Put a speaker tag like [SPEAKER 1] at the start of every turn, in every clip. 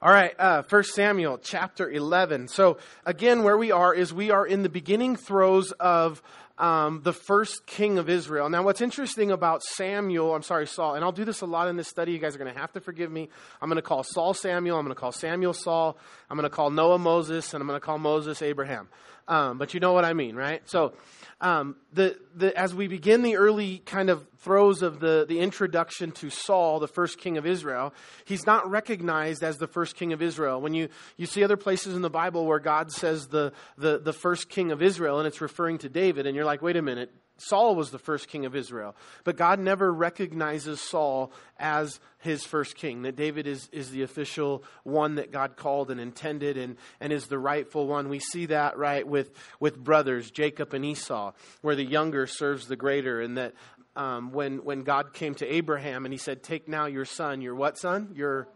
[SPEAKER 1] All right, uh, 1 Samuel chapter 11. So, again, where we are is we are in the beginning throes of um, the first king of Israel. Now, what's interesting about Samuel, I'm sorry, Saul, and I'll do this a lot in this study. You guys are going to have to forgive me. I'm going to call Saul Samuel. I'm going to call Samuel Saul. I'm going to call Noah Moses, and I'm going to call Moses Abraham. Um, but you know what I mean, right? So, um, the, the, as we begin the early kind of throes of the, the introduction to Saul, the first king of Israel, he's not recognized as the first king of Israel. When you, you see other places in the Bible where God says the, the, the first king of Israel, and it's referring to David, and you're like, wait a minute, Saul was the first king of Israel. But God never recognizes Saul as his first king, that David is, is the official one that God called and intended and, and is the rightful one. We see that, right, with, with brothers, Jacob and Esau, where the younger serves the greater, and that um, when, when God came to Abraham and he said, Take now your son, your what son? Your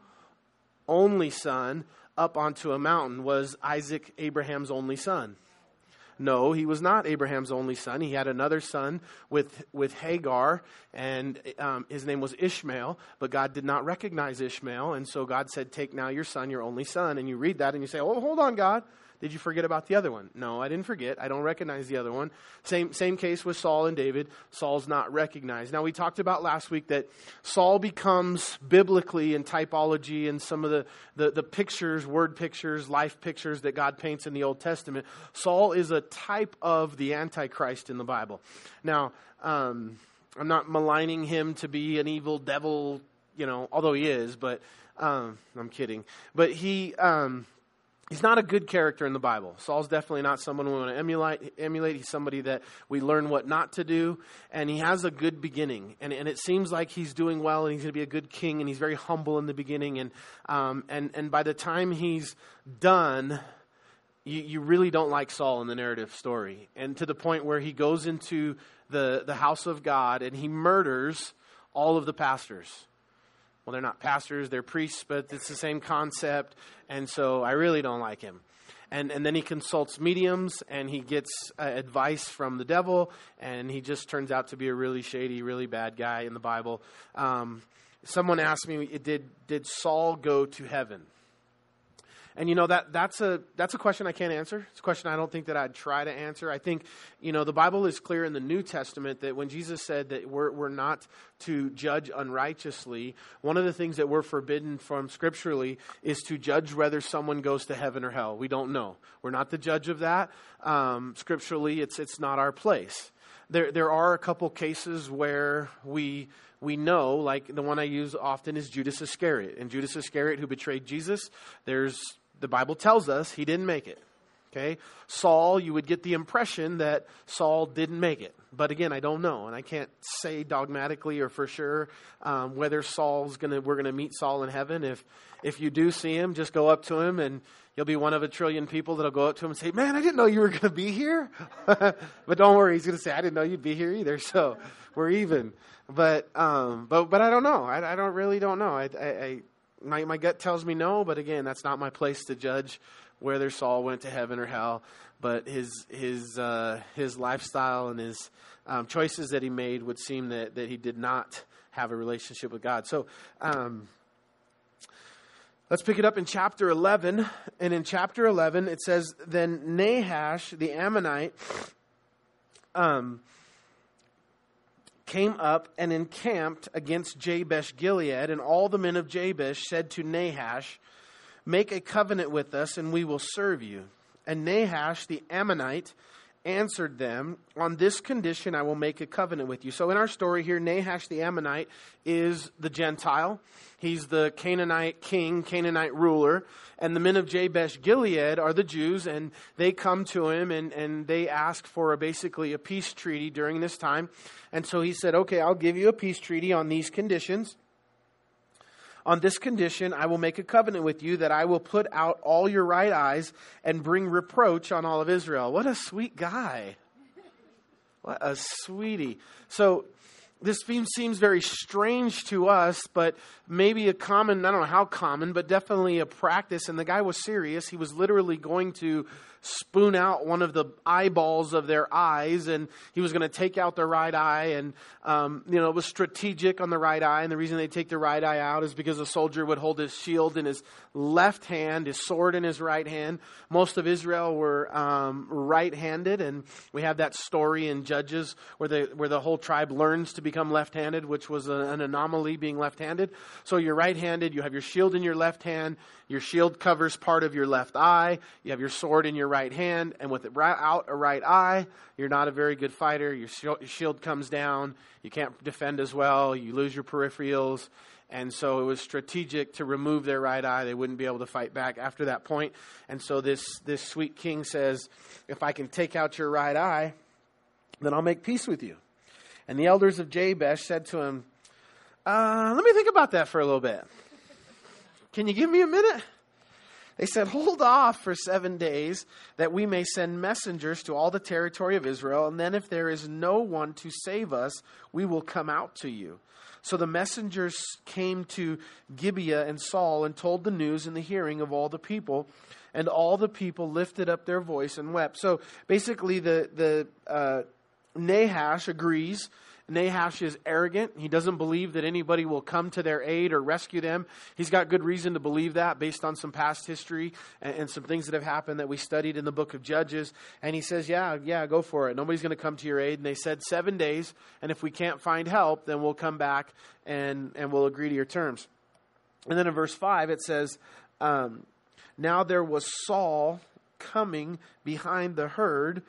[SPEAKER 1] only son, up onto a mountain, was Isaac Abraham's only son. No, he was not Abraham's only son. He had another son with, with Hagar, and um, his name was Ishmael, but God did not recognize Ishmael, and so God said, Take now your son, your only son. And you read that and you say, Oh, hold on, God. Did you forget about the other one? No, I didn't forget. I don't recognize the other one. Same, same case with Saul and David. Saul's not recognized. Now, we talked about last week that Saul becomes biblically in typology and some of the, the, the pictures, word pictures, life pictures that God paints in the Old Testament. Saul is a type of the Antichrist in the Bible. Now, um, I'm not maligning him to be an evil devil, you know, although he is, but um, I'm kidding. But he. Um, He's not a good character in the Bible. Saul's definitely not someone we want to emulate. emulate. He's somebody that we learn what not to do, and he has a good beginning. And, and it seems like he's doing well, and he's going to be a good king, and he's very humble in the beginning. And, um, and, and by the time he's done, you, you really don't like Saul in the narrative story. And to the point where he goes into the, the house of God and he murders all of the pastors well, they're not pastors, they're priests, but it's the same concept. And so I really don't like him. And, and then he consults mediums and he gets uh, advice from the devil, and he just turns out to be a really shady, really bad guy in the Bible. Um, someone asked me, did, did Saul go to heaven? And you know that that's a that's a question I can't answer. It's a question I don't think that I'd try to answer. I think you know the Bible is clear in the New Testament that when Jesus said that we're we're not to judge unrighteously, one of the things that we're forbidden from scripturally is to judge whether someone goes to heaven or hell. We don't know. We're not the judge of that. Um, scripturally, it's it's not our place. There there are a couple cases where we we know, like the one I use often is Judas Iscariot. And Judas Iscariot, who betrayed Jesus, there's the Bible tells us he didn't make it. Okay? Saul, you would get the impression that Saul didn't make it. But again, I don't know, and I can't say dogmatically or for sure um, whether Saul's gonna. We're gonna meet Saul in heaven. If if you do see him, just go up to him, and you'll be one of a trillion people that'll go up to him and say, "Man, I didn't know you were gonna be here." but don't worry, he's gonna say, "I didn't know you'd be here either." So we're even. But um, but but I don't know. I, I don't really don't know. I, I, I my, my gut tells me no, but again, that's not my place to judge whether Saul went to heaven or hell. But his his uh, his lifestyle and his um, choices that he made would seem that, that he did not have a relationship with God. So um, let's pick it up in chapter 11. And in chapter 11, it says, Then Nahash, the Ammonite, um, came up and encamped against Jabesh Gilead, and all the men of Jabesh said to Nahash, Make a covenant with us, and we will serve you. And Nahash the Ammonite answered them, On this condition I will make a covenant with you. So in our story here, Nahash the Ammonite is the Gentile. He's the Canaanite king, Canaanite ruler. And the men of Jabesh Gilead are the Jews, and they come to him and, and they ask for a, basically a peace treaty during this time. And so he said, Okay, I'll give you a peace treaty on these conditions. On this condition, I will make a covenant with you that I will put out all your right eyes and bring reproach on all of Israel. What a sweet guy. What a sweetie. So, this seems very strange to us, but maybe a common, I don't know how common, but definitely a practice. And the guy was serious. He was literally going to spoon out one of the eyeballs of their eyes, and he was going to take out the right eye. And, um, you know, it was strategic on the right eye. And the reason they take the right eye out is because a soldier would hold his shield in his left hand, his sword in his right hand. Most of Israel were um, right handed, and we have that story in Judges where the, where the whole tribe learns to become left handed, which was a, an anomaly being left handed. So you're right handed, you have your shield in your left hand, your shield covers part of your left eye, you have your sword in your right hand, and with it out a right eye, you're not a very good fighter. Your shield comes down, you can't defend as well, you lose your peripherals. And so it was strategic to remove their right eye. They wouldn't be able to fight back after that point. And so this, this sweet king says, If I can take out your right eye, then I'll make peace with you. And the elders of Jabesh said to him, uh, Let me think about that for a little bit. Can you give me a minute? They said, Hold off for seven days, that we may send messengers to all the territory of Israel, and then if there is no one to save us, we will come out to you. So the messengers came to Gibeah and Saul and told the news in the hearing of all the people, and all the people lifted up their voice and wept. So basically, the the uh, Nahash agrees Nahash is arrogant. He doesn't believe that anybody will come to their aid or rescue them. He's got good reason to believe that based on some past history and, and, some things that have happened that we studied in the book of Judges. And he says, Yeah, yeah, go for it. Nobody's going to come to your aid. And they said, Seven days. And if we can't find help, then we'll come back and, and we'll agree to your terms. And then in verse 5, it says, um, Now there was Saul coming behind the herd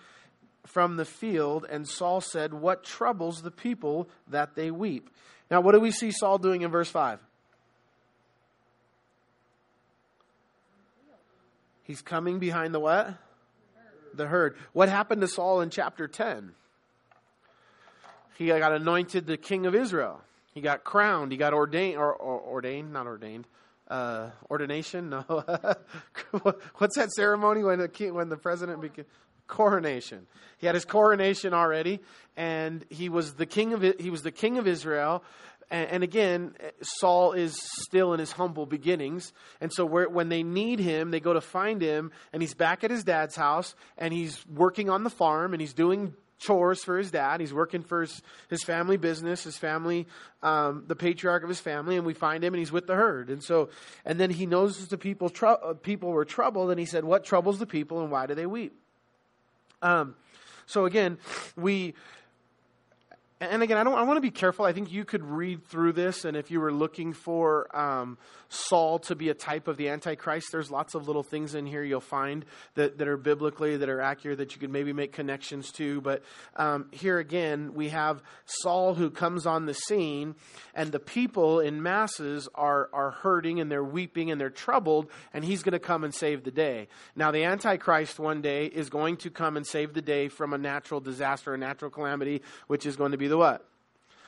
[SPEAKER 1] from the field, and Saul said, What troubles the people that they weep? Now, what do we see Saul doing in verse 5? He's coming behind the what? The herd. What happened to Saul in chapter 10? He got anointed the king of Israel. He got crowned. He got ordained, or, or ordained, not ordained. Uh, ordination? No. What's that ceremony when the king, when the president became? Coronation. He had his coronation already, and he was the king of he was the king of Israel. And, and again, Saul is still in his humble beginnings, and so when they need him, they go to find him, and he's back at his dad's house, and he's working on the farm, and he's doing chores for his dad. He's working for his, his family business, his family, um, the patriarch of his family, and we find him and he's with the herd. And so, and then he knows the people, tr- uh, people were troubled, and he said, What troubles the people and why do they weep? Um, so again, we and again, I don't. I want to be careful. I think you could read through this, and if you were looking for um, Saul to be a type of the Antichrist, there's lots of little things in here you'll find that, that are biblically that are accurate that you could maybe make connections to. But um, here again, we have Saul who comes on the scene, and the people in masses are are hurting and they're weeping and they're troubled, and he's going to come and save the day. Now, the Antichrist one day is going to come and save the day from a natural disaster, a natural calamity, which is going to be the what?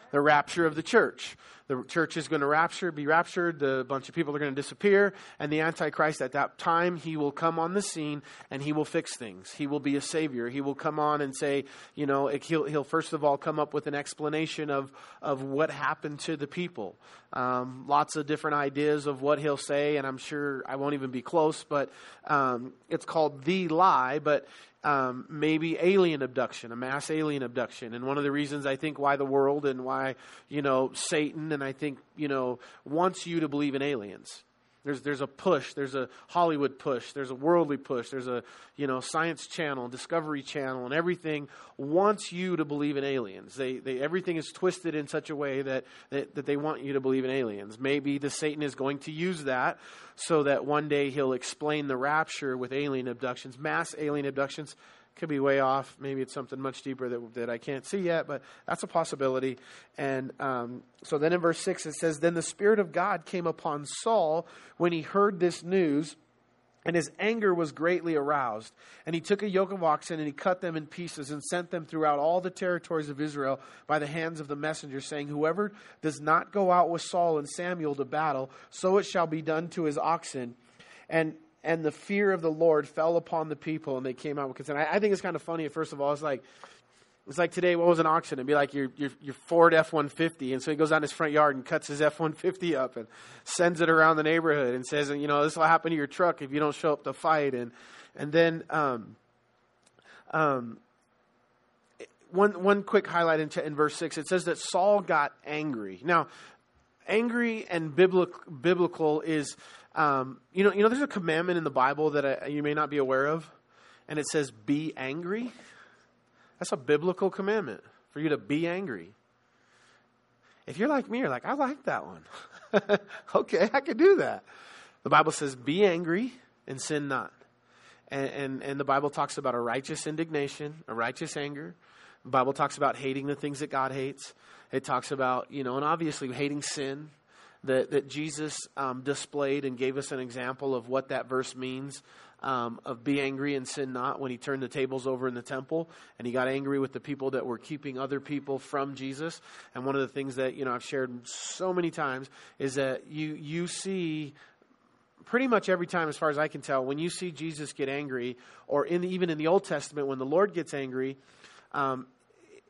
[SPEAKER 1] The rapture of the church. The church is going to rapture, be raptured. The bunch of people are going to disappear, and the Antichrist at that time he will come on the scene and he will fix things. He will be a savior. He will come on and say, you know, he'll he'll first of all come up with an explanation of of what happened to the people. Um, lots of different ideas of what he'll say, and I'm sure I won't even be close, but um, it's called the lie. But um, maybe alien abduction, a mass alien abduction. And one of the reasons I think why the world and why, you know, Satan and I think, you know, wants you to believe in aliens. There's, there's a push. There's a Hollywood push. There's a worldly push. There's a, you know, Science Channel, Discovery Channel, and everything wants you to believe in aliens. They, they, everything is twisted in such a way that, that, that they want you to believe in aliens. Maybe the Satan is going to use that so that one day he'll explain the rapture with alien abductions, mass alien abductions. Could be way off. Maybe it's something much deeper that, that I can't see yet, but that's a possibility. And um, so then in verse 6 it says, Then the Spirit of God came upon Saul when he heard this news. And his anger was greatly aroused. And he took a yoke of oxen and he cut them in pieces and sent them throughout all the territories of Israel by the hands of the messenger, saying, Whoever does not go out with Saul and Samuel to battle, so it shall be done to his oxen. And and the fear of the Lord fell upon the people, and they came out with consent. I, I think it's kind of funny. First of all, it's like It's like today, what was an auction? It'd be like your, your, your Ford F 150. And so he goes out his front yard and cuts his F 150 up and sends it around the neighborhood and says, you know, this will happen to your truck if you don't show up to fight. And, and then, um, um, one, one quick highlight in, in verse 6 it says that Saul got angry. Now, angry and biblical is, um, you, know, you know, there's a commandment in the Bible that I, you may not be aware of, and it says, be angry. That's a biblical commandment for you to be angry. If you're like me, you're like, I like that one. okay, I can do that. The Bible says, be angry and sin not. And, and, and, the Bible talks about a righteous indignation, a righteous anger. The Bible talks about hating the things that God hates. It talks about, you know, and obviously hating sin that, that Jesus um, displayed and gave us an example of what that verse means um, of be angry and sin not when he turned the tables over in the temple and he got angry with the people that were keeping other people from Jesus. And one of the things that, you know, I've shared so many times is that you, you see pretty much every time, as far as I can tell, when you see Jesus get angry, or in the, even in the Old Testament, when the Lord gets angry, um,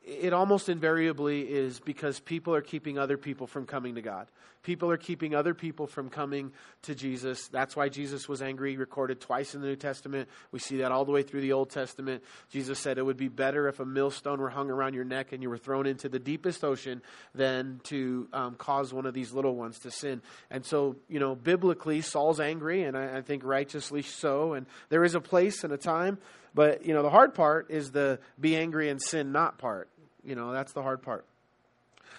[SPEAKER 1] it almost invariably is because people are keeping other people from coming to God. People are keeping other people from coming to Jesus. That's why Jesus was angry, recorded twice in the New Testament. We see that all the way through the Old Testament. Jesus said it would be better if a millstone were hung around your neck and you were thrown into the deepest ocean than to um, cause one of these little ones to sin. And so, you know, biblically, Saul's angry, and I, I think righteously so. And there is a place and a time. But, you know, the hard part is the be angry and sin not part you know, that's the hard part.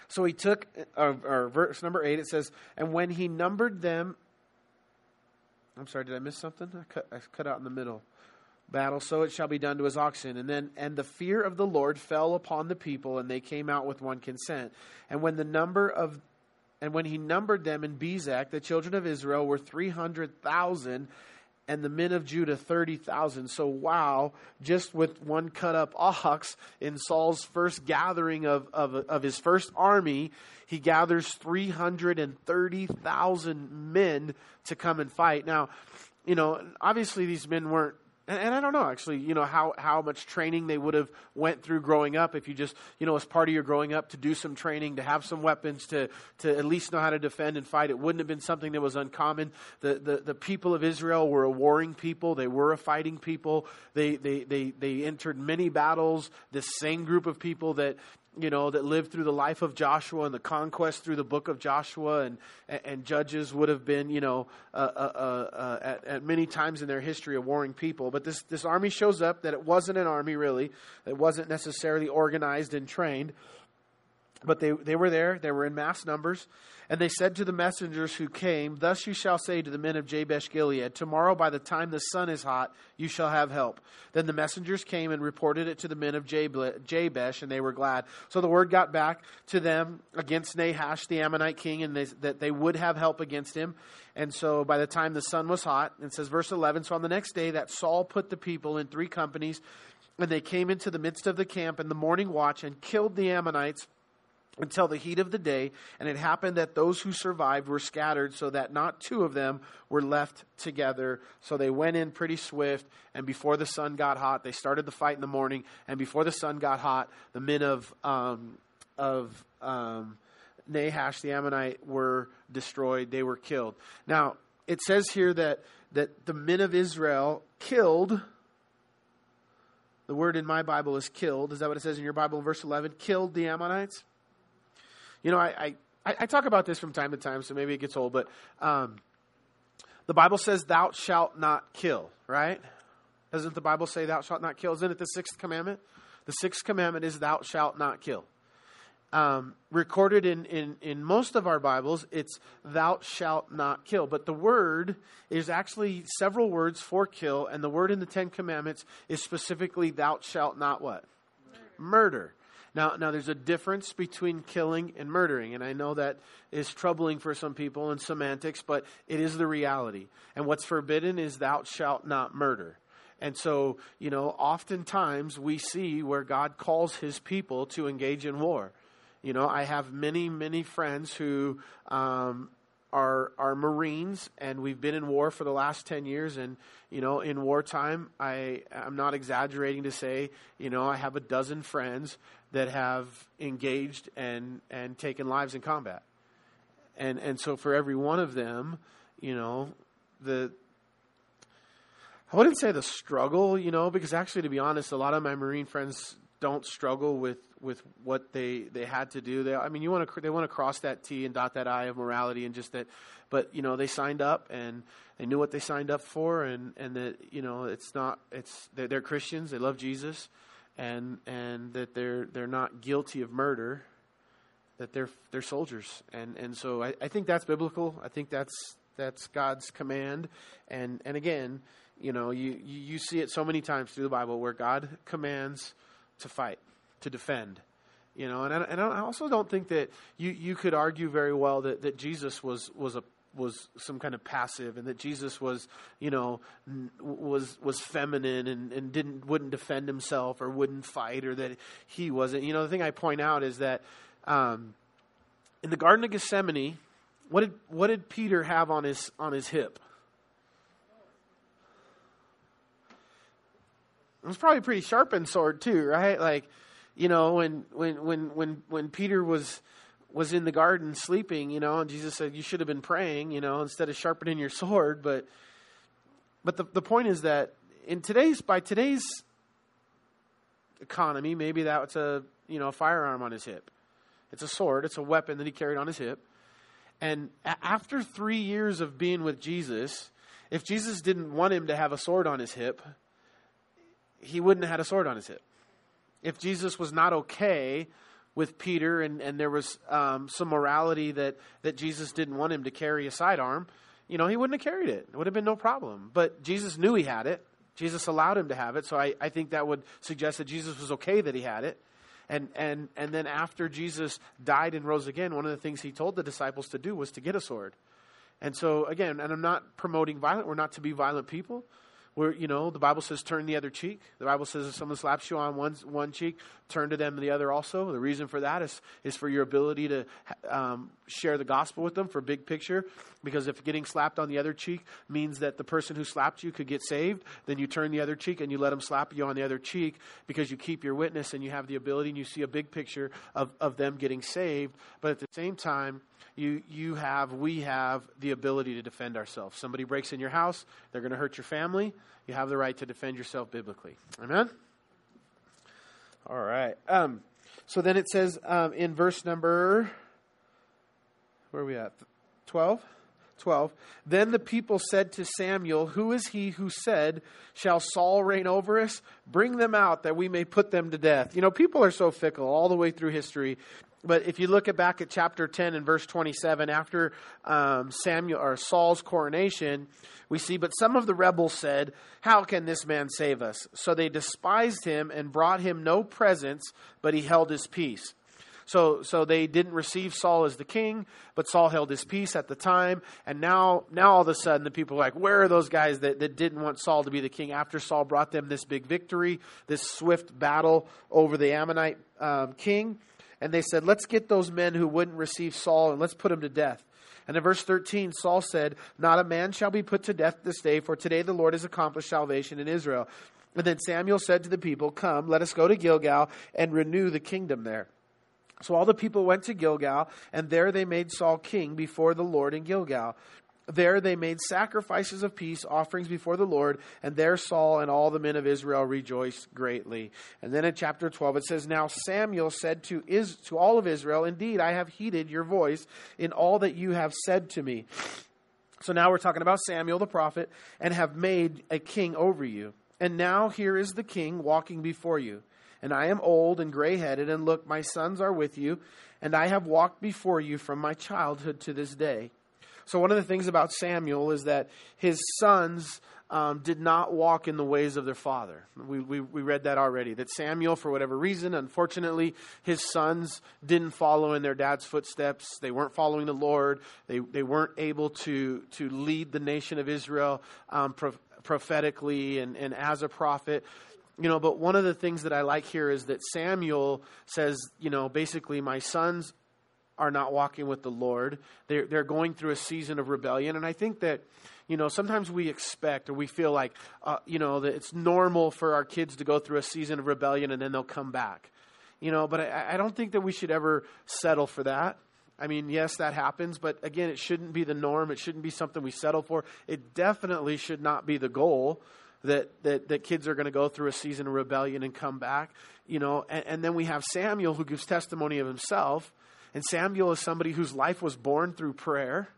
[SPEAKER 1] So he took, uh, or verse number eight, it says, and when he numbered them, I'm sorry, did I miss something? I cut, I cut out in the middle. Battle, so it shall be done to his oxen. And then, and the fear of the Lord fell upon the people, and they came out with one consent. And when the number of, and when he numbered them in Bezek, the children of Israel were 300,000 and the men of Judah 30,000. So, wow, just with one cut up ox in Saul's first gathering of, of, of his first army, he gathers 330,000 men to come and fight. Now, you know, obviously these men weren't and, and, I don't know actually, you know, how, how much training they would have went through growing up. If you just, you know, as part of your growing up to do some training, to have some weapons, to, to at least know how to defend and fight, it wouldn't have been something that was uncommon. The, the, the people of Israel were a warring people. They were a fighting people. They, they, they, they entered many battles. This same group of people that, you know, that lived through the life of Joshua and the conquest through the book of Joshua and, and Judges would have been, you know, uh, uh, uh, at, at, many times in their history a warring people. But this, this army shows up that it wasn't an army really, it wasn't necessarily organized and trained, but they, they were there, they were in mass numbers. And they said to the messengers who came, Thus you shall say to the men of Jabesh Gilead, Tomorrow by the time the sun is hot, you shall have help. Then the messengers came and reported it to the men of Jabesh, and they were glad. So the word got back to them against Nahash, the Ammonite king, and they, that they would have help against him. And so by the time the sun was hot, it says verse 11, So on the next day that Saul put the people in three companies, and they came into the midst of the camp in the morning watch and killed the Ammonites until the heat of the day. And it happened that those who survived were scattered, so that not two of them were left together. So they went in pretty swift, and before the sun got hot, they started the fight in the morning. And before the sun got hot, the men of um, of um, Nahash the Ammonite were destroyed; they were killed. Now it says here that that the men of Israel killed. The word in my Bible is killed. Is that what it says in your Bible, verse 11? Killed the Ammonites? You know, I, I, I, talk about this from time to time, so maybe it gets old, but um, the Bible says, Thou shalt not kill, right? Doesn't the Bible say, Thou shalt not kill? Isn't it the sixth commandment? The sixth commandment is, Thou shalt not kill. Um, recorded in, in, in most of our Bibles, it's thou shalt not kill. But the word is actually several words for kill, and the word in the Ten Commandments is specifically thou shalt not what? Murder. Murder. Now, now there's a difference between killing and murdering, and I know that is troubling for some people in semantics, but it is the reality. And what's forbidden is thou shalt not murder. And so, you know, oftentimes we see where God calls his people to engage in war. You know, I have many, many friends who um, are are Marines, and we've been in war for the last ten years. And you know, in wartime, I I'm not exaggerating to say, you know, I have a dozen friends that have engaged and and taken lives in combat. And and so for every one of them, you know, the I wouldn't say the struggle, you know, because actually, to be honest, a lot of my Marine friends don't struggle with, with what they, they had to do. They, I mean, you want to they want to cross that T and dot that I of morality and just that, but you know they signed up and they knew what they signed up for and and that you know it's not it's they're, they're Christians they love Jesus and and that they're they're not guilty of murder that they're they're soldiers. And and so I, I think that's biblical. I think that's that's God's command. And and again you know you you see it so many times through the Bible where God commands to fight, to defend. You know, and I, and I also don't think that you, you could argue very well that, that Jesus was, was a was some kind of passive and that Jesus was, you know, was was feminine and, and didn't wouldn't defend himself or wouldn't fight or that he wasn't. You know, the thing I point out is that um, in the Garden of Gethsemane, what did what did Peter have on his on his hip? It was probably a pretty sharpened sword too, right? Like, you know, when when when when when Peter was was in the garden sleeping, you know, and Jesus said you should have been praying, you know, instead of sharpening your sword. But but the the point is that in today's by today's economy, maybe that's a you know a firearm on his hip. It's a sword. It's a weapon that he carried on his hip. And after three years of being with Jesus, if Jesus didn't want him to have a sword on his hip, he wouldn't have had a sword on his hip. If Jesus was not okay with Peter and, and there was um, some morality that, that Jesus didn't want him to carry a sidearm, you know, he wouldn't have carried it. It would have been no problem. But Jesus knew he had it. Jesus allowed him to have it. So I, I think that would suggest that Jesus was okay that he had it. And, and, and then after Jesus died and rose again, one of the things he told the disciples to do was to get a sword. And so, again, and I'm not promoting violence, we're not to be violent people where you know the bible says turn the other cheek. The bible says if someone slaps you on one, one cheek turn to them the other also. The reason for that is, is for your ability to um, share the gospel with them for big picture. Because if getting slapped on the other cheek means that the person who slapped you could get saved then you turn the other cheek and you let them slap you on the other cheek because you keep your witness and you have the ability and you see a big picture of, of them getting saved. But at the same time you, you have, we have the ability to defend ourselves. Somebody breaks in your house, they're going to hurt your family. You have the right to defend yourself biblically. Amen? All right. Um, so then it says um, in verse number, where are we at? 12? 12. Then the people said to Samuel, Who is he who said, Shall Saul reign over us? Bring them out that we may put them to death. You know, people are so fickle all the way through history. But if you look at back at chapter 10 and verse 27, after um, Samuel or Saul's coronation, we see, but some of the rebels said, How can this man save us? So they despised him and brought him no presents, but he held his peace. So, so they didn't receive Saul as the king, but Saul held his peace at the time. And now, now all of a sudden, the people are like, where are those guys that, that didn't want Saul to be the king after Saul brought them this big victory, this swift battle over the Ammonite um, king? And they said, let's get those men who wouldn't receive Saul and let's put them to death. And in verse 13, Saul said, Not a man shall be put to death this day, for today the Lord has accomplished salvation in Israel. And then Samuel said to the people, Come, let us go to Gilgal and renew the kingdom there. So all the people went to Gilgal, and there they made Saul king before the Lord in Gilgal. There they made sacrifices of peace offerings before the Lord, and there Saul and all the men of Israel rejoiced greatly. And then in chapter 12 it says, Now Samuel said to, Is, to all of Israel, Indeed, I have heeded your voice in all that you have said to me. So now we're talking about Samuel the prophet, and have made a king over you. And now here is the king walking before you. And I am old and gray headed, and look, my sons are with you, and I have walked before you from my childhood to this day. So, one of the things about Samuel is that his sons um, did not walk in the ways of their father. We, we, we read that already. That Samuel, for whatever reason, unfortunately, his sons didn't follow in their dad's footsteps. They weren't following the Lord. They, they weren't able to, to lead the nation of Israel um, pro- prophetically and, and as a prophet you know but one of the things that i like here is that samuel says you know basically my sons are not walking with the Lord. They're, they're going through a season of rebellion. And I think that, you know, sometimes we expect or we feel like, uh, you know, that it's normal for our kids to go through a season of rebellion and then they'll come back. You know, but I, I don't think that we should ever settle for that. I mean, yes, that happens, but again, it shouldn't be the norm. It shouldn't be something we settle for. It definitely should not be the goal that, that, that kids are going to go through a season of rebellion and come back. You know, and, and then we have Samuel who gives testimony of himself. And Samuel is somebody whose life was born through prayer.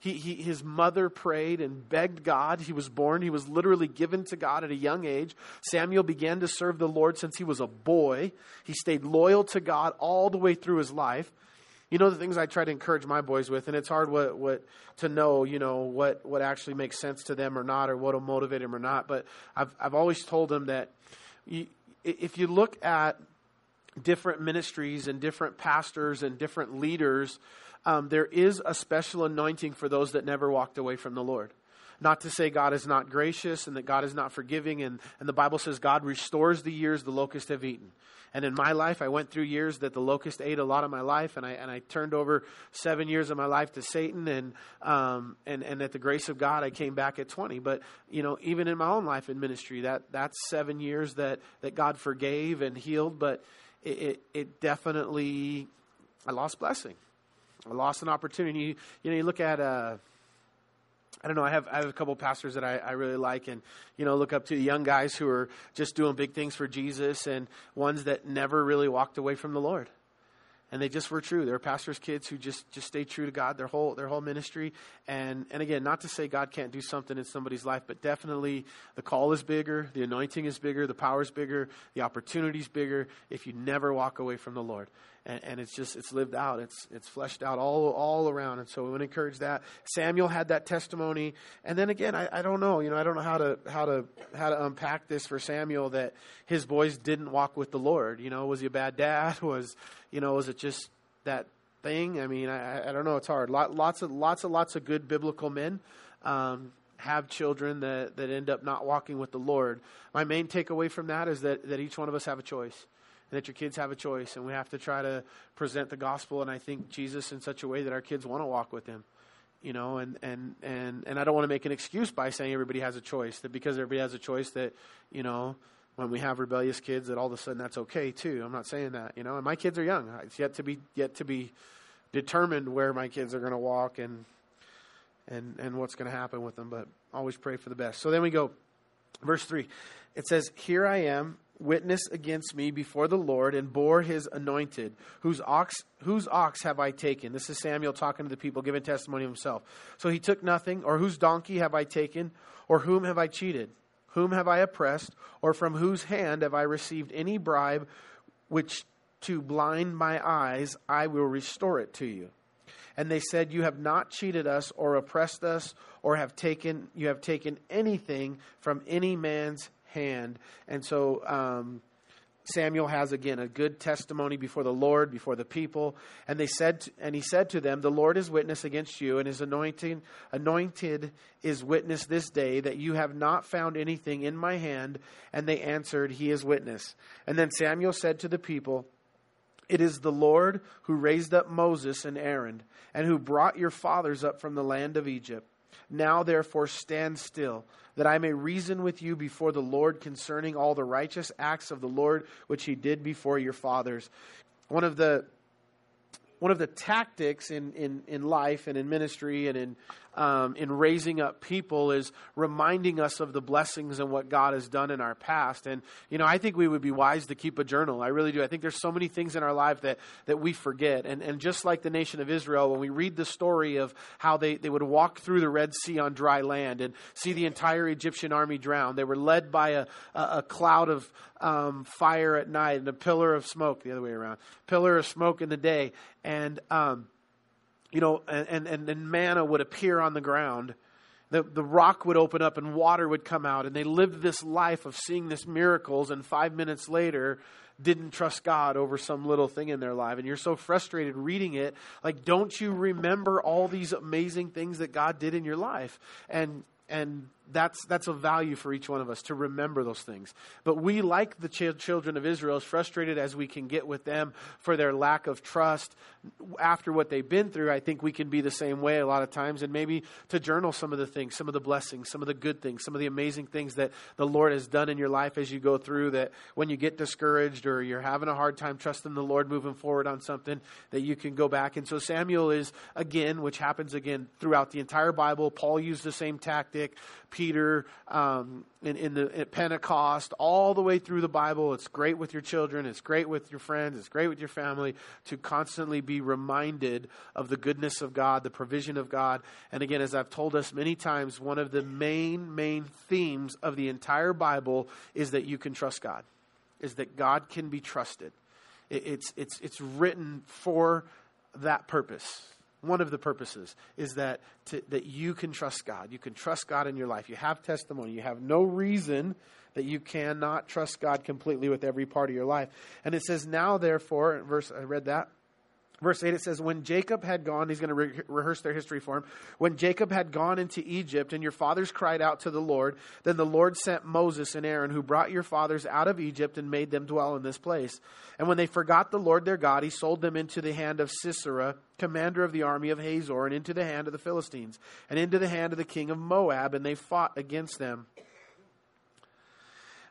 [SPEAKER 1] He, he, his mother prayed and begged God. He was born. He was literally given to God at a young age. Samuel began to serve the Lord since he was a boy. He stayed loyal to God all the way through his life. You know the things I try to encourage my boys with, and it's hard what, what to know, you know, what, what actually makes sense to them or not, or what will motivate them or not. But I've I've always told them that you, if you look at different ministries and different pastors and different leaders, um, there is a special anointing for those that never walked away from the Lord. Not to say God is not gracious and that God is not forgiving, and, and the Bible says God restores the years the locusts have eaten. And in my life, I went through years that the locust ate a lot of my life, and I and I turned over seven years of my life to Satan, and um, and and at the grace of God, I came back at twenty. But you know, even in my own life in ministry, that that's seven years that that God forgave and healed, but it it, it definitely I lost blessing. I lost an opportunity. You know, you look at. Uh, I don't know. I have I have a couple pastors that I, I really like, and you know, look up to young guys who are just doing big things for Jesus, and ones that never really walked away from the Lord, and they just were true. They're pastors' kids who just just stayed true to God their whole their whole ministry, and and again, not to say God can't do something in somebody's life, but definitely the call is bigger, the anointing is bigger, the power is bigger, the opportunity is bigger if you never walk away from the Lord. And, and, it's just it's lived out. It's it's fleshed out all all around. And so we want to encourage that. Samuel had that testimony. And then again I, I don't know you know i don't know how to how to how to unpack this for samuel that his boys didn't walk with the lord. You know was he a bad dad? Was you know is it just that thing i mean i i don't know it's hard lots of lots of lots of good biblical men um, have children that, that end up not walking with the Lord. My main takeaway from that is that, that each one of us have a choice and that your kids have a choice, and we have to try to present the gospel and I think Jesus in such a way that our kids want to walk with Him. You know, and and and and I don't want to make an excuse by saying everybody has a choice. That because everybody has a choice, that you know, when we have rebellious kids, that all of a sudden that's okay too. I'm not saying that. You know, and my kids are young. It's yet to be yet to be determined where my kids are going to walk and and and what's going to happen with them. But always pray for the best. So then we go, verse three. It says, "Here I am." witness against me before the Lord and bore his anointed. Whose ox, whose ox have I taken? This is Samuel talking to the people, giving testimony of himself. So he took nothing, or whose donkey have I taken, or whom have I cheated? Whom have I oppressed, or from whose hand have I received any bribe which to blind my eyes I will restore it to you? And they said, You have not cheated us or oppressed us, or have taken you have taken anything from any man's hand. And so um, Samuel has again a good testimony before the Lord, before the people. And they said, and he said to them, "The Lord is witness against you, and his anointing anointed is witness this day that you have not found anything in my hand." And they answered, "He is witness." And then Samuel said to the people. It is the Lord who raised up Moses and Aaron, and who brought your fathers up from the land of Egypt. Now, therefore, stand still, that I may reason with you before the Lord concerning all the righteous acts of the Lord which he did before your fathers. One of the one of the tactics in, in, in life and in ministry and in um, in raising up people is reminding us of the blessings and what God has done in our past. And, you know, I think we would be wise to keep a journal. I really do. I think there's so many things in our life that, that we forget. And, and just like the nation of Israel, when we read the story of how they, they would walk through the Red Sea on dry land and see the entire Egyptian army drown, they were led by a, a, a cloud of um, fire at night and a pillar of smoke, the other way around, pillar of smoke in the day. And, um, you know, and, and, and manna would appear on the ground. The, the rock would open up and water would come out. And they lived this life of seeing this miracles, and five minutes later, didn't trust God over some little thing in their life. And you're so frustrated reading it. Like, don't you remember all these amazing things that God did in your life? And and that's, that's a value for each one of us to remember those things. But we, like the ch- children of Israel, as frustrated as we can get with them for their lack of trust after what they've been through, I think we can be the same way a lot of times. And maybe to journal some of the things, some of the blessings, some of the good things, some of the amazing things that the Lord has done in your life as you go through. That when you get discouraged or you're having a hard time trusting the Lord moving forward on something, that you can go back. And so Samuel is, again, which happens again throughout the entire Bible. Paul used the same tactic. Peter, um, in, in the at Pentecost, all the way through the Bible. It's great with your children, it's great with your friends, it's great with your family to constantly be reminded of the goodness of God, the provision of God. And again, as I've told us many times, one of the main, main themes of the entire Bible is that you can trust God, is that God can be trusted. It, it's, it's, it's written for that purpose one of the purposes is that to, that you can trust God. You can trust God in your life. You have testimony. You have no reason that you cannot trust God completely with every part of your life. And it says, "Now therefore," verse I read that. Verse 8, it says, When Jacob had gone, he's going to re- rehearse their history for him. When Jacob had gone into Egypt, and your fathers cried out to the Lord, then the Lord sent Moses and Aaron, who brought your fathers out of Egypt and made them dwell in this place. And when they forgot the Lord their God, he sold them into the hand of Sisera, commander of the army of Hazor, and into the hand of the Philistines, and into the hand of the king of Moab, and they fought against them.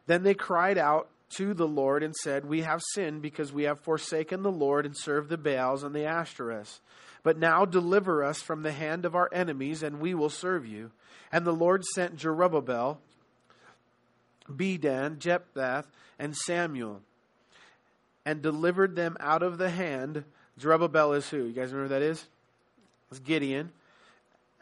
[SPEAKER 1] Then they cried out to the Lord and said, We have sinned because we have forsaken the Lord and served the Baals and the Ashtoreths. But now deliver us from the hand of our enemies, and we will serve you. And the Lord sent Jerubbaal, Bedan, Jephthah, and Samuel, and delivered them out of the hand. Jerubbaal is who? You guys remember who that is? It's Gideon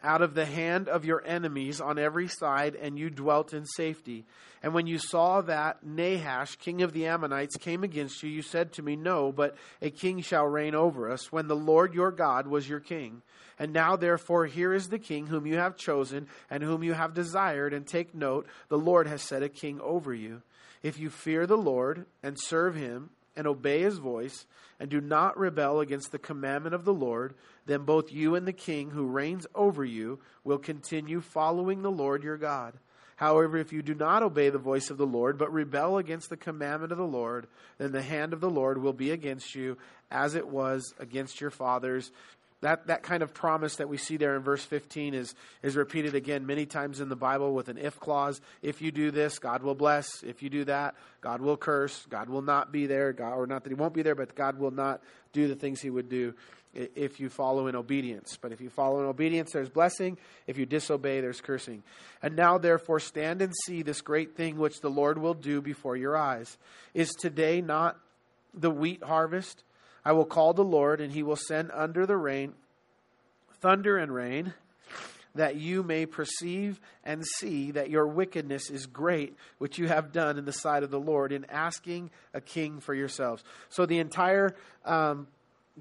[SPEAKER 1] out of the hand of your enemies on every side, and you dwelt in safety. And when you saw that Nahash, king of the Ammonites, came against you, you said to me, No, but a king shall reign over us, when the Lord your God was your king. And now, therefore, here is the king whom you have chosen, and whom you have desired, and take note, the Lord has set a king over you. If you fear the Lord, and serve him, and obey his voice, and do not rebel against the commandment of the Lord, then both you and the king who reigns over you will continue following the Lord your God. However, if you do not obey the voice of the Lord, but rebel against the commandment of the Lord, then the hand of the Lord will be against you, as it was against your fathers. That, that kind of promise that we see there in verse 15 is, is repeated again many times in the Bible with an if clause. If you do this, God will bless. If you do that, God will curse. God will not be there. God, or not that He won't be there, but God will not do the things He would do if you follow in obedience. But if you follow in obedience, there's blessing. If you disobey, there's cursing. And now, therefore, stand and see this great thing which the Lord will do before your eyes. Is today not the wheat harvest? I will call the Lord, and he will send under the rain thunder and rain, that you may perceive and see that your wickedness is great, which you have done in the sight of the Lord in asking a king for yourselves. So the entire um,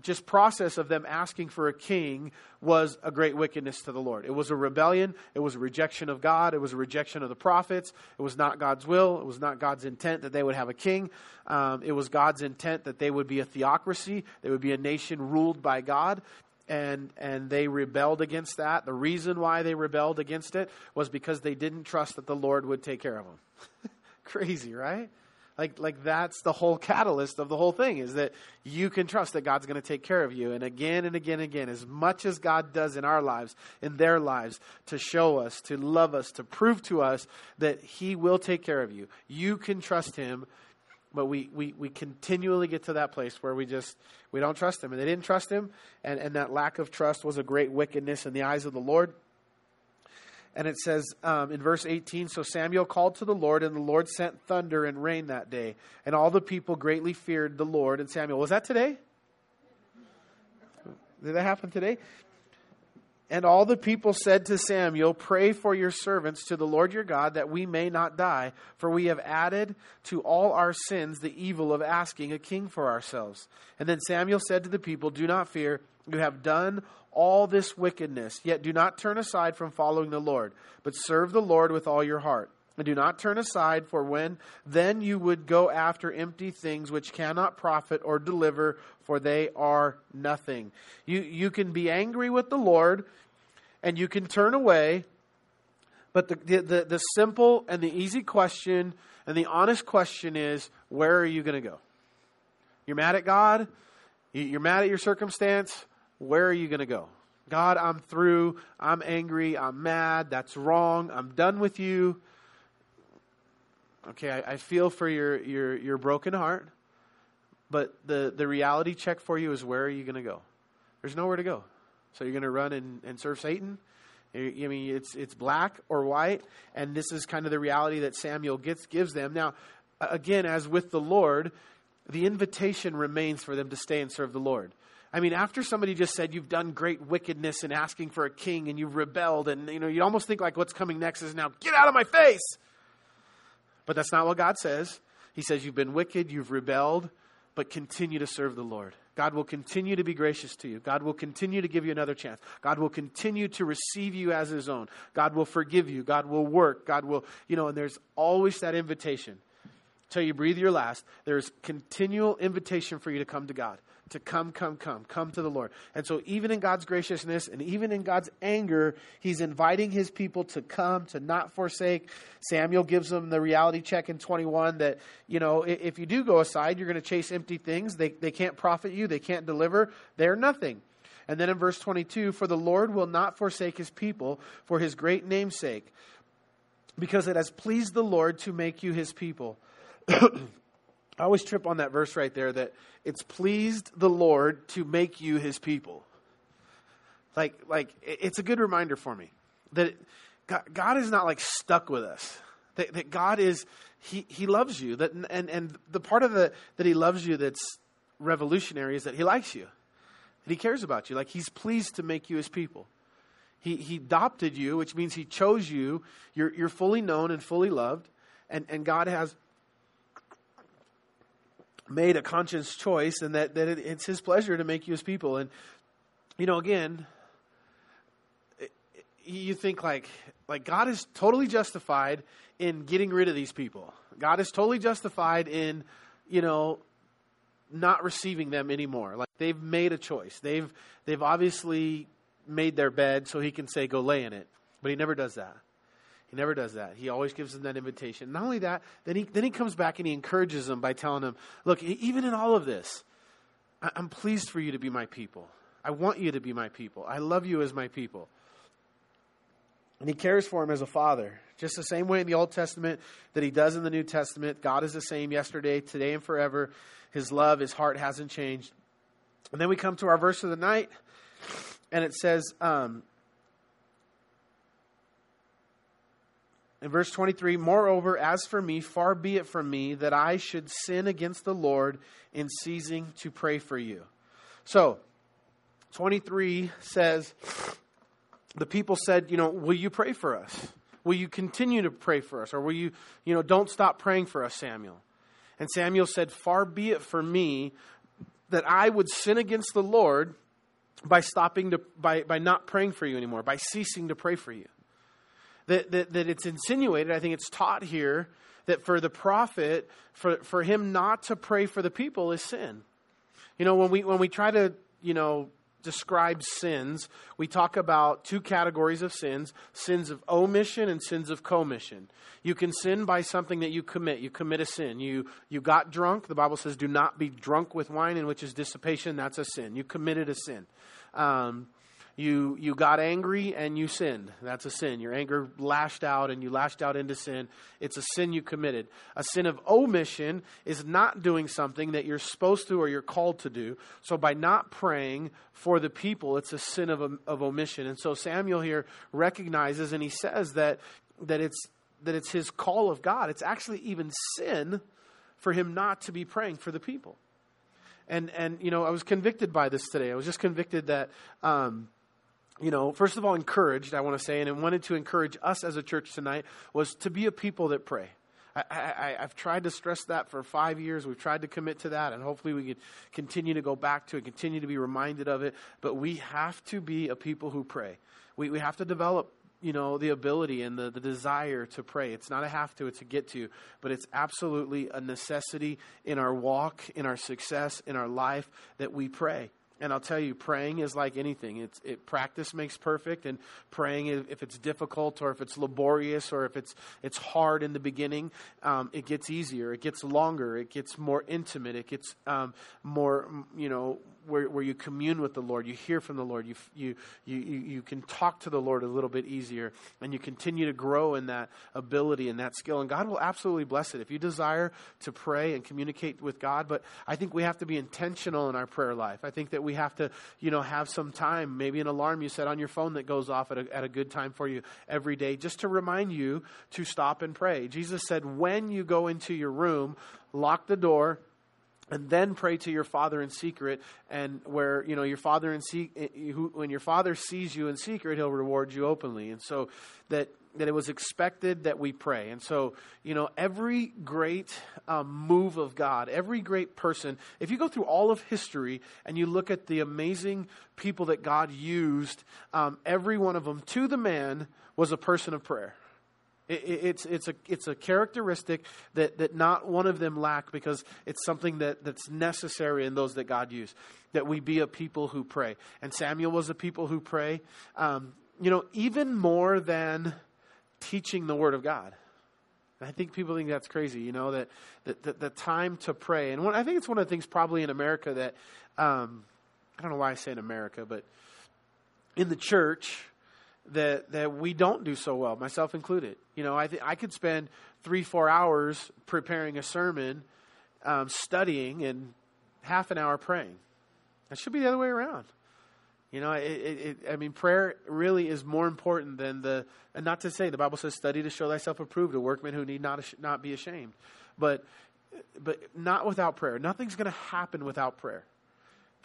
[SPEAKER 1] just process of them asking for a king was a great wickedness to the Lord. It was a rebellion. It was a rejection of God. It was a rejection of the prophets. It was not God's will. It was not God's intent that they would have a king. Um, it was God's intent that they would be a theocracy. They would be a nation ruled by God. And, and they rebelled against that. The reason why they rebelled against it was because they didn't trust that the Lord would take care of them. Crazy, right? Like, like that's the whole catalyst of the whole thing is that you can trust that God's going to take care of you. And again and again and again, as much as God does in our lives, in their lives, to show us, to love us, to prove to us that He will take care of you, you can trust Him. But we, we, we continually get to that place where we just, we don't trust Him. And they didn't trust Him. And, and that lack of trust was a great wickedness in the eyes of the Lord. And it says um, in verse 18 So Samuel called to the Lord, and the Lord sent thunder and rain that day. And all the people greatly feared the Lord and Samuel. Was that today? Did that happen today? And all the people said to Samuel, Pray for your servants to the Lord your God that we may not die, for we have added to all our sins the evil of asking a king for ourselves. And then Samuel said to the people, Do not fear, you have done all this wickedness, yet do not turn aside from following the Lord, but serve the Lord with all your heart. And do not turn aside, for when then you would go after empty things which cannot profit or deliver, for they are nothing. You, you can be angry with the Lord, and you can turn away, But the, the, the, simple and the easy question and the honest question is where are you going to go? You're mad at God? You're mad at your circumstance? Where are you going to go? God, I'm through. I'm angry. I'm mad. That's wrong. I'm done with you. Okay, I, I feel for your, your, your broken heart. But the, the reality check for you is where are you going to go? There's nowhere to go. So you're going to run and, and serve Satan? I mean, it's it's black or white, and this is kind of the reality that Samuel gets gives them. Now, again, as with the Lord, the invitation remains for them to stay and serve the Lord. I mean, after somebody just said you've done great wickedness in asking for a king and you've rebelled, and you know, you almost think like what's coming next is now get out of my face. But that's not what God says. He says you've been wicked, you've rebelled, but continue to serve the Lord. God will continue to be gracious to you. God will continue to give you another chance. God will continue to receive you as his own. God will forgive you. God will work. God will, you know, and there's always that invitation. Till you breathe your last, there's continual invitation for you to come to God to come, come, come, come to the Lord. And so, even in God's graciousness and even in God's anger, He's inviting His people to come, to not forsake. Samuel gives them the reality check in 21 that, you know, if you do go aside, you're going to chase empty things. They, they can't profit you, they can't deliver, they're nothing. And then in verse 22, for the Lord will not forsake His people for His great name's sake, because it has pleased the Lord to make you His people. I always trip on that verse right there that it's pleased the Lord to make you his people. Like, like it's a good reminder for me that God, is not like stuck with us. That, that, God is, he, he loves you. That, and, and the part of the, that he loves you that's revolutionary is that he likes you. That he cares about you. Like he's pleased to make you his people. He, he adopted you, which means he chose you. You're, you're fully known and fully loved. And, and God has made a conscious choice and that, that it, it's his pleasure to make you his people. And, you know, again, it, you think like, like God is totally justified in getting rid of these people. God is totally justified in, you know, not receiving them anymore. Like they've made a choice. They've, they've obviously made their bed so he can say, go lay in it. But he never does that. Never does that. He always gives them that invitation. Not only that, then he, then he comes back and he encourages them by telling them, look, even in all of this, I'm pleased for you to be my people. I want you to be my people. I love you as my people. And he cares for him as a father. Just the same way in the Old Testament that he does in the New Testament. God is the same yesterday, today, and forever. His love, his heart hasn't changed. And then we come to our verse of the night, and it says, um, In verse 23, moreover, as for me, far be it from me that I should sin against the Lord in ceasing to pray for you. So, 23 says, the people said, you know, will you pray for us? Will you continue to pray for us? Or will you, you know, don't stop praying for us, Samuel? And Samuel said, far be it from me that I would sin against the Lord by stopping to, by, by not praying for you anymore, by ceasing to pray for you that, that, that it's insinuated, I think it's taught here, that for the prophet, for, for him not to pray for the people is sin. You know, when we, when we try to, you know, describe sins, we talk about two categories of sins sins of omission and sins of commission. You can sin by something that you commit. You commit a sin. You, you got drunk. The Bible says, do not be drunk with wine, in which is dissipation. That's a sin. You committed a sin. Um, you you got angry and you sinned. That's a sin. Your anger lashed out and you lashed out into sin. It's a sin you committed. A sin of omission is not doing something that you're supposed to or you're called to do. So by not praying for the people, it's a sin of of omission. And so Samuel here recognizes and he says that that it's that it's his call of God. It's actually even sin for him not to be praying for the people. And and you know I was convicted by this today. I was just convicted that um, you know, first of all, encouraged, I want to say, and I wanted to encourage us as a church tonight, was to be a people that pray. I, have tried to stress that for five years. We've tried to commit to that, and hopefully we can continue to go back to it, continue to be reminded of it. But we have to be a people who pray. We, we have to develop, you know, the ability and the, the desire to pray. It's not a have to, it's a get to, but it's absolutely a necessity in our walk, in our success, in our life that we pray. And I'll tell you, praying is like anything. It's it, practice makes perfect, and praying, if it's difficult or if it's laborious or if it's it's hard in the beginning, um, it gets easier. It gets longer. It gets more intimate. It gets um, more, you know, where, where you commune with the Lord, you hear from the Lord, you, you, you, you can talk to the Lord a little bit easier, and you continue to grow in that ability and that skill. And God will absolutely bless it. If you desire to pray and communicate with God, but I think we have to be intentional in our prayer life. I think that we have to, you know, have some time, maybe an alarm you set on your phone that goes off at a, at a good time for you every day, just to remind you to stop and pray. Jesus said, when you go into your room, lock the door, and then pray to your father in secret and where you know your father in se- eh, when your father sees you in secret he'll reward you openly. And so that that it was expected that we pray. And so you know every great um, move of god every great person if you go through all of history and you look at the amazing people that god used um, every one of them to the man was a person of prayer it, it's, it's, a, it's a characteristic that, that not one of them lack because it's something that, that's necessary in those that God used, that we be a people who pray. And Samuel was a people who pray, um, you know, even more than teaching the Word of God. I think people think that's crazy, you know, that, that, that the time to pray. And I think it's one of the things probably in America that, um, I don't know why I say in America, but in the church, that that we don't do so well, myself included. You know, I th- I could spend three four hours preparing a sermon, um, studying, and half an hour praying. That should be the other way around. You know, it, it, it, I mean, prayer really is more important than the. And not to say the Bible says, "Study to show thyself approved, a workman who need not not be ashamed," but but not without prayer. Nothing's going to happen without prayer.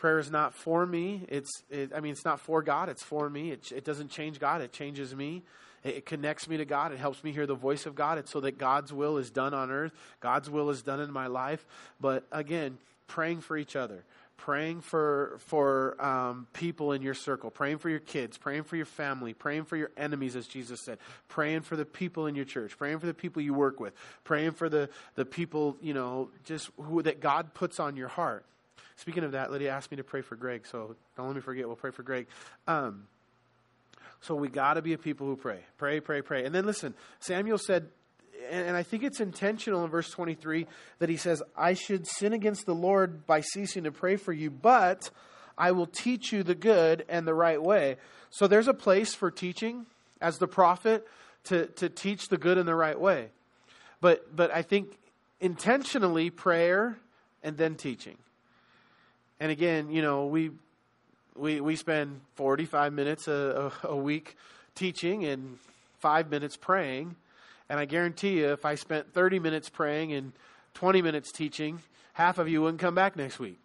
[SPEAKER 1] Prayer is not for me. It's, it, I mean, it's not for God. It's for me. It, it doesn't change God. It changes me. It, it connects me to God. It helps me hear the voice of God. It's so that God's will is done on earth. God's will is done in my life. But again, praying for each other, praying for for um, people in your circle, praying for your kids, praying for your family, praying for your enemies, as Jesus said, praying for the people in your church, praying for the people you work with, praying for the the people you know just who that God puts on your heart. Speaking of that, Lydia asked me to pray for Greg, so don't let me forget. We'll pray for Greg. Um, so we got to be a people who pray. Pray, pray, pray. And then listen, Samuel said, and I think it's intentional in verse 23 that he says, I should sin against the Lord by ceasing to pray for you, but I will teach you the good and the right way. So there's a place for teaching as the prophet to, to teach the good and the right way. But, but I think intentionally prayer and then teaching. And again, you know, we we we spend 45 minutes a, a, a week teaching and 5 minutes praying. And I guarantee you if I spent 30 minutes praying and 20 minutes teaching, half of you wouldn't come back next week.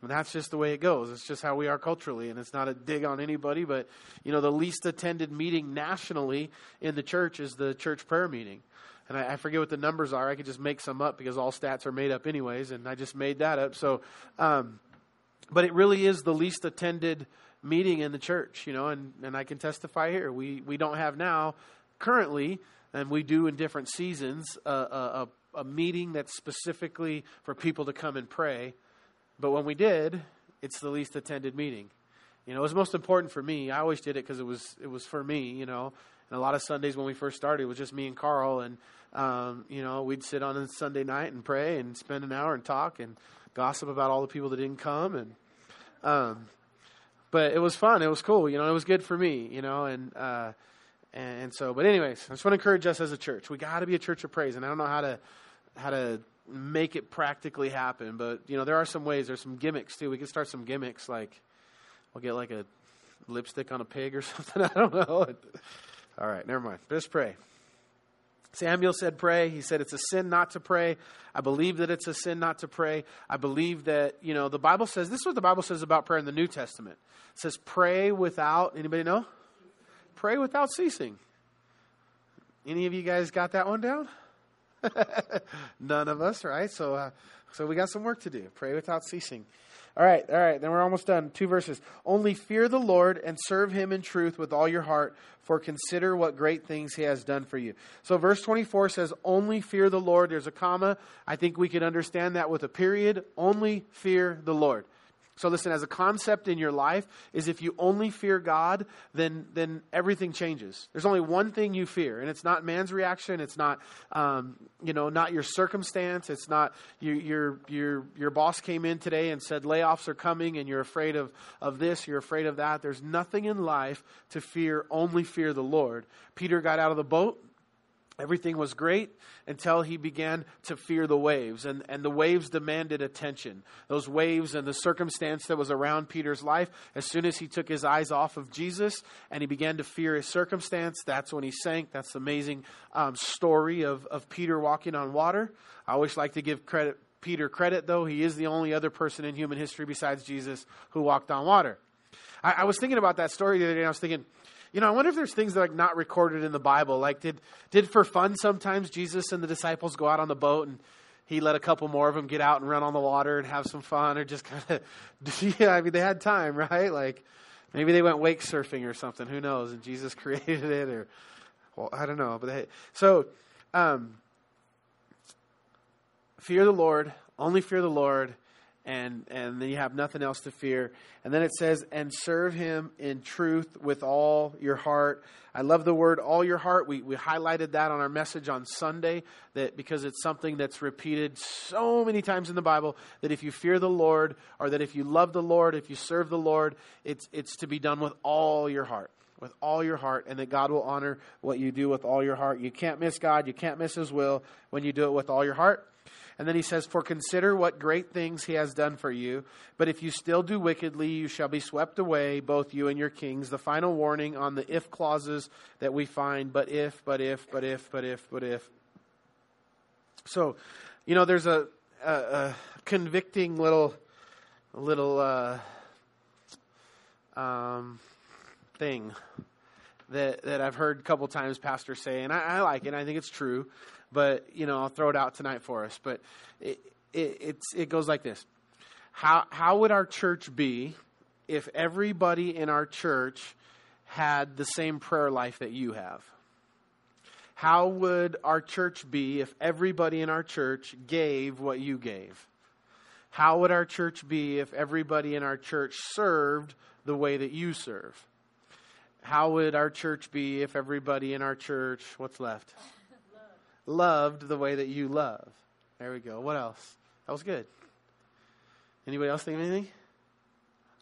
[SPEAKER 1] And that's just the way it goes. It's just how we are culturally. And it's not a dig on anybody, but, you know, the least attended meeting nationally in the church is the church prayer meeting. And I, I forget what the numbers are. I could just make some up because all stats are made up anyways, and I just made that up. So, um, but it really is the least attended meeting in the church, you know, and, and I can testify here. We, we don't have now, currently, and we do in different seasons, a, a, a meeting that's specifically for people to come and pray. But when we did, it's the least attended meeting. You know, it was most important for me. I always did it because it was it was for me. You know, and a lot of Sundays when we first started, it was just me and Carl, and um, you know, we'd sit on a Sunday night and pray and spend an hour and talk and gossip about all the people that didn't come and um, but it was fun. It was cool. You know, it was good for me. You know, and uh, and so. But anyways, I just want to encourage us as a church. We got to be a church of praise, and I don't know how to how to make it practically happen. But you know, there are some ways. There's some gimmicks too. We can start some gimmicks like we'll get like a lipstick on a pig or something. I don't know. All right, never mind. Just pray. Samuel said, Pray. He said, It's a sin not to pray. I believe that it's a sin not to pray. I believe that, you know, the Bible says, this is what the Bible says about prayer in the New Testament. It says, Pray without, anybody know? Pray without ceasing. Any of you guys got that one down? None of us, right? So, uh, so we got some work to do. Pray without ceasing. All right, all right, then we're almost done. Two verses. Only fear the Lord and serve him in truth with all your heart, for consider what great things he has done for you. So, verse 24 says, Only fear the Lord. There's a comma. I think we could understand that with a period. Only fear the Lord. So listen, as a concept in your life is if you only fear God, then then everything changes. There's only one thing you fear, and it's not man's reaction. It's not um, you know not your circumstance. It's not you, your your your boss came in today and said layoffs are coming, and you're afraid of of this. You're afraid of that. There's nothing in life to fear. Only fear the Lord. Peter got out of the boat. Everything was great until he began to fear the waves, and, and the waves demanded attention. Those waves and the circumstance that was around Peter's life, as soon as he took his eyes off of Jesus and he began to fear his circumstance, that's when he sank. That's the amazing um, story of, of Peter walking on water. I always like to give credit, Peter credit, though. He is the only other person in human history besides Jesus who walked on water. I, I was thinking about that story the other day, and I was thinking, you know, I wonder if there's things that are like not recorded in the Bible. Like, did did for fun sometimes Jesus and the disciples go out on the boat and he let a couple more of them get out and run on the water and have some fun, or just kind of, yeah. I mean, they had time, right? Like, maybe they went wake surfing or something. Who knows? And Jesus created it, or well, I don't know. But they, so, um, fear the Lord. Only fear the Lord and and then you have nothing else to fear. And then it says, and serve him in truth with all your heart. I love the word all your heart. We we highlighted that on our message on Sunday that because it's something that's repeated so many times in the Bible that if you fear the Lord or that if you love the Lord, if you serve the Lord, it's it's to be done with all your heart with all your heart, and that God will honor what you do with all your heart. You can't miss God. You can't miss His will when you do it with all your heart. And then he says, For consider what great things he has done for you. But if you still do wickedly, you shall be swept away, both you and your kings. The final warning on the if clauses that we find, but if, but if, but if, but if, but if. So, you know, there's a, a, a convicting little, little uh, um, thing that that I've heard a couple times pastors say, and I, I like it. I think it's true but you know, I'll throw it out tonight for us. But it, it, it goes like this: How how would our church be if everybody in our church had the same prayer life that you have? How would our church be if everybody in our church gave what you gave? How would our church be if everybody in our church served the way that you serve? How would our church be if everybody in our church, what's left? Loved the way that you love. There we go. What else? That was good. Anybody else think of anything?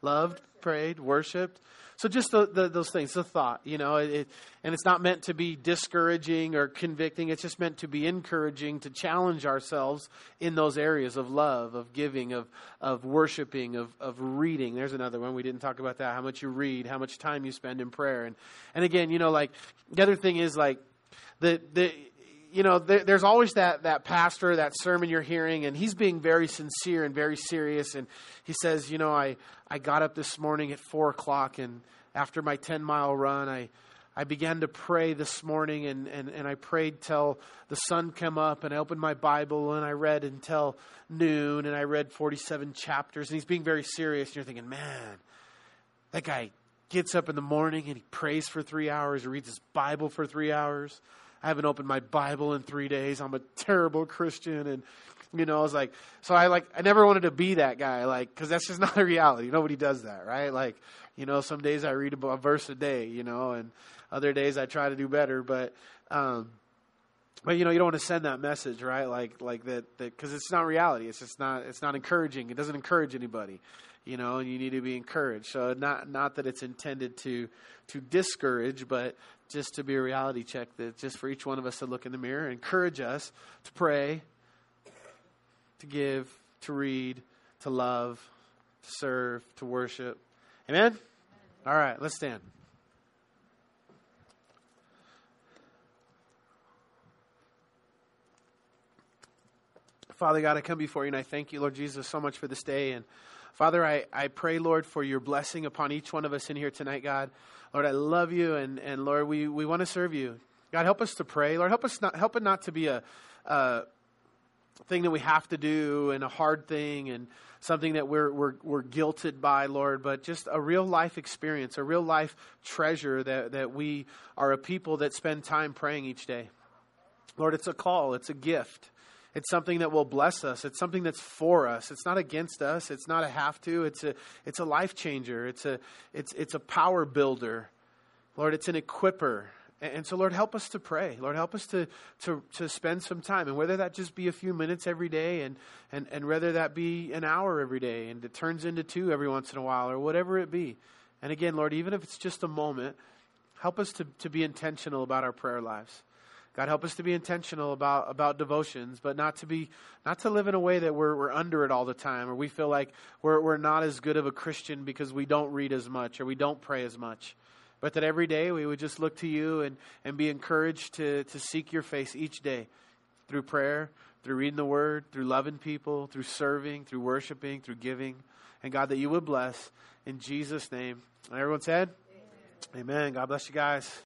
[SPEAKER 1] Loved, prayed, worshipped. So just the, the, those things, the thought, you know, it, and it's not meant to be discouraging or convicting. It's just meant to be encouraging, to challenge ourselves in those areas of love, of giving, of, of worshiping, of, of reading. There's another one. We didn't talk about that. How much you read, how much time you spend in prayer. And, and again, you know, like the other thing is like the, the, you know, there, there's always that, that pastor, that sermon you're hearing, and he's being very sincere and very serious. And he says, You know, I, I got up this morning at 4 o'clock, and after my 10 mile run, I, I began to pray this morning, and, and, and I prayed till the sun came up, and I opened my Bible, and I read until noon, and I read 47 chapters. And he's being very serious, and you're thinking, Man, that guy gets up in the morning and he prays for three hours, reads his Bible for three hours. I haven't opened my Bible in three days. I'm a terrible Christian. And, you know, I was like, so I like, I never wanted to be that guy, like, cause that's just not a reality. Nobody does that, right? Like, you know, some days I read a verse a day, you know, and other days I try to do better, but, um, but you know you don't want to send that message right like like that because it's not reality it's just not it's not encouraging it doesn't encourage anybody you know and you need to be encouraged so not not that it's intended to to discourage but just to be a reality check that just for each one of us to look in the mirror encourage us to pray to give to read to love to serve to worship. Amen? All right let's stand Father God, I come before you and I thank you, Lord Jesus, so much for this day. And Father, I, I pray, Lord, for your blessing upon each one of us in here tonight, God. Lord, I love you, and, and Lord, we, we want to serve you. God, help us to pray. Lord, help us not help it not to be a, a thing that we have to do and a hard thing and something that we're, we're, we're guilted by, Lord, but just a real life experience, a real life treasure that, that we are a people that spend time praying each day. Lord, it's a call, it's a gift. It's something that will bless us. It's something that's for us. It's not against us. It's not a have to. It's a it's a life changer. It's a it's it's a power builder. Lord, it's an equiper. And so, Lord, help us to pray. Lord, help us to, to, to spend some time. And whether that just be a few minutes every day, and, and, and whether that be an hour every day, and it turns into two every once in a while, or whatever it be. And again, Lord, even if it's just a moment, help us to, to be intentional about our prayer lives. God, help us to be intentional about, about devotions, but not to be not to live in a way that we're, we're under it all the time, or we feel like we're, we're not as good of a Christian because we don't read as much or we don't pray as much. But that every day we would just look to you and, and be encouraged to, to seek your face each day through prayer, through reading the word, through loving people, through serving, through worshiping, through giving. And God, that you would bless in Jesus' name. And everyone said, Amen. Amen. God bless you guys.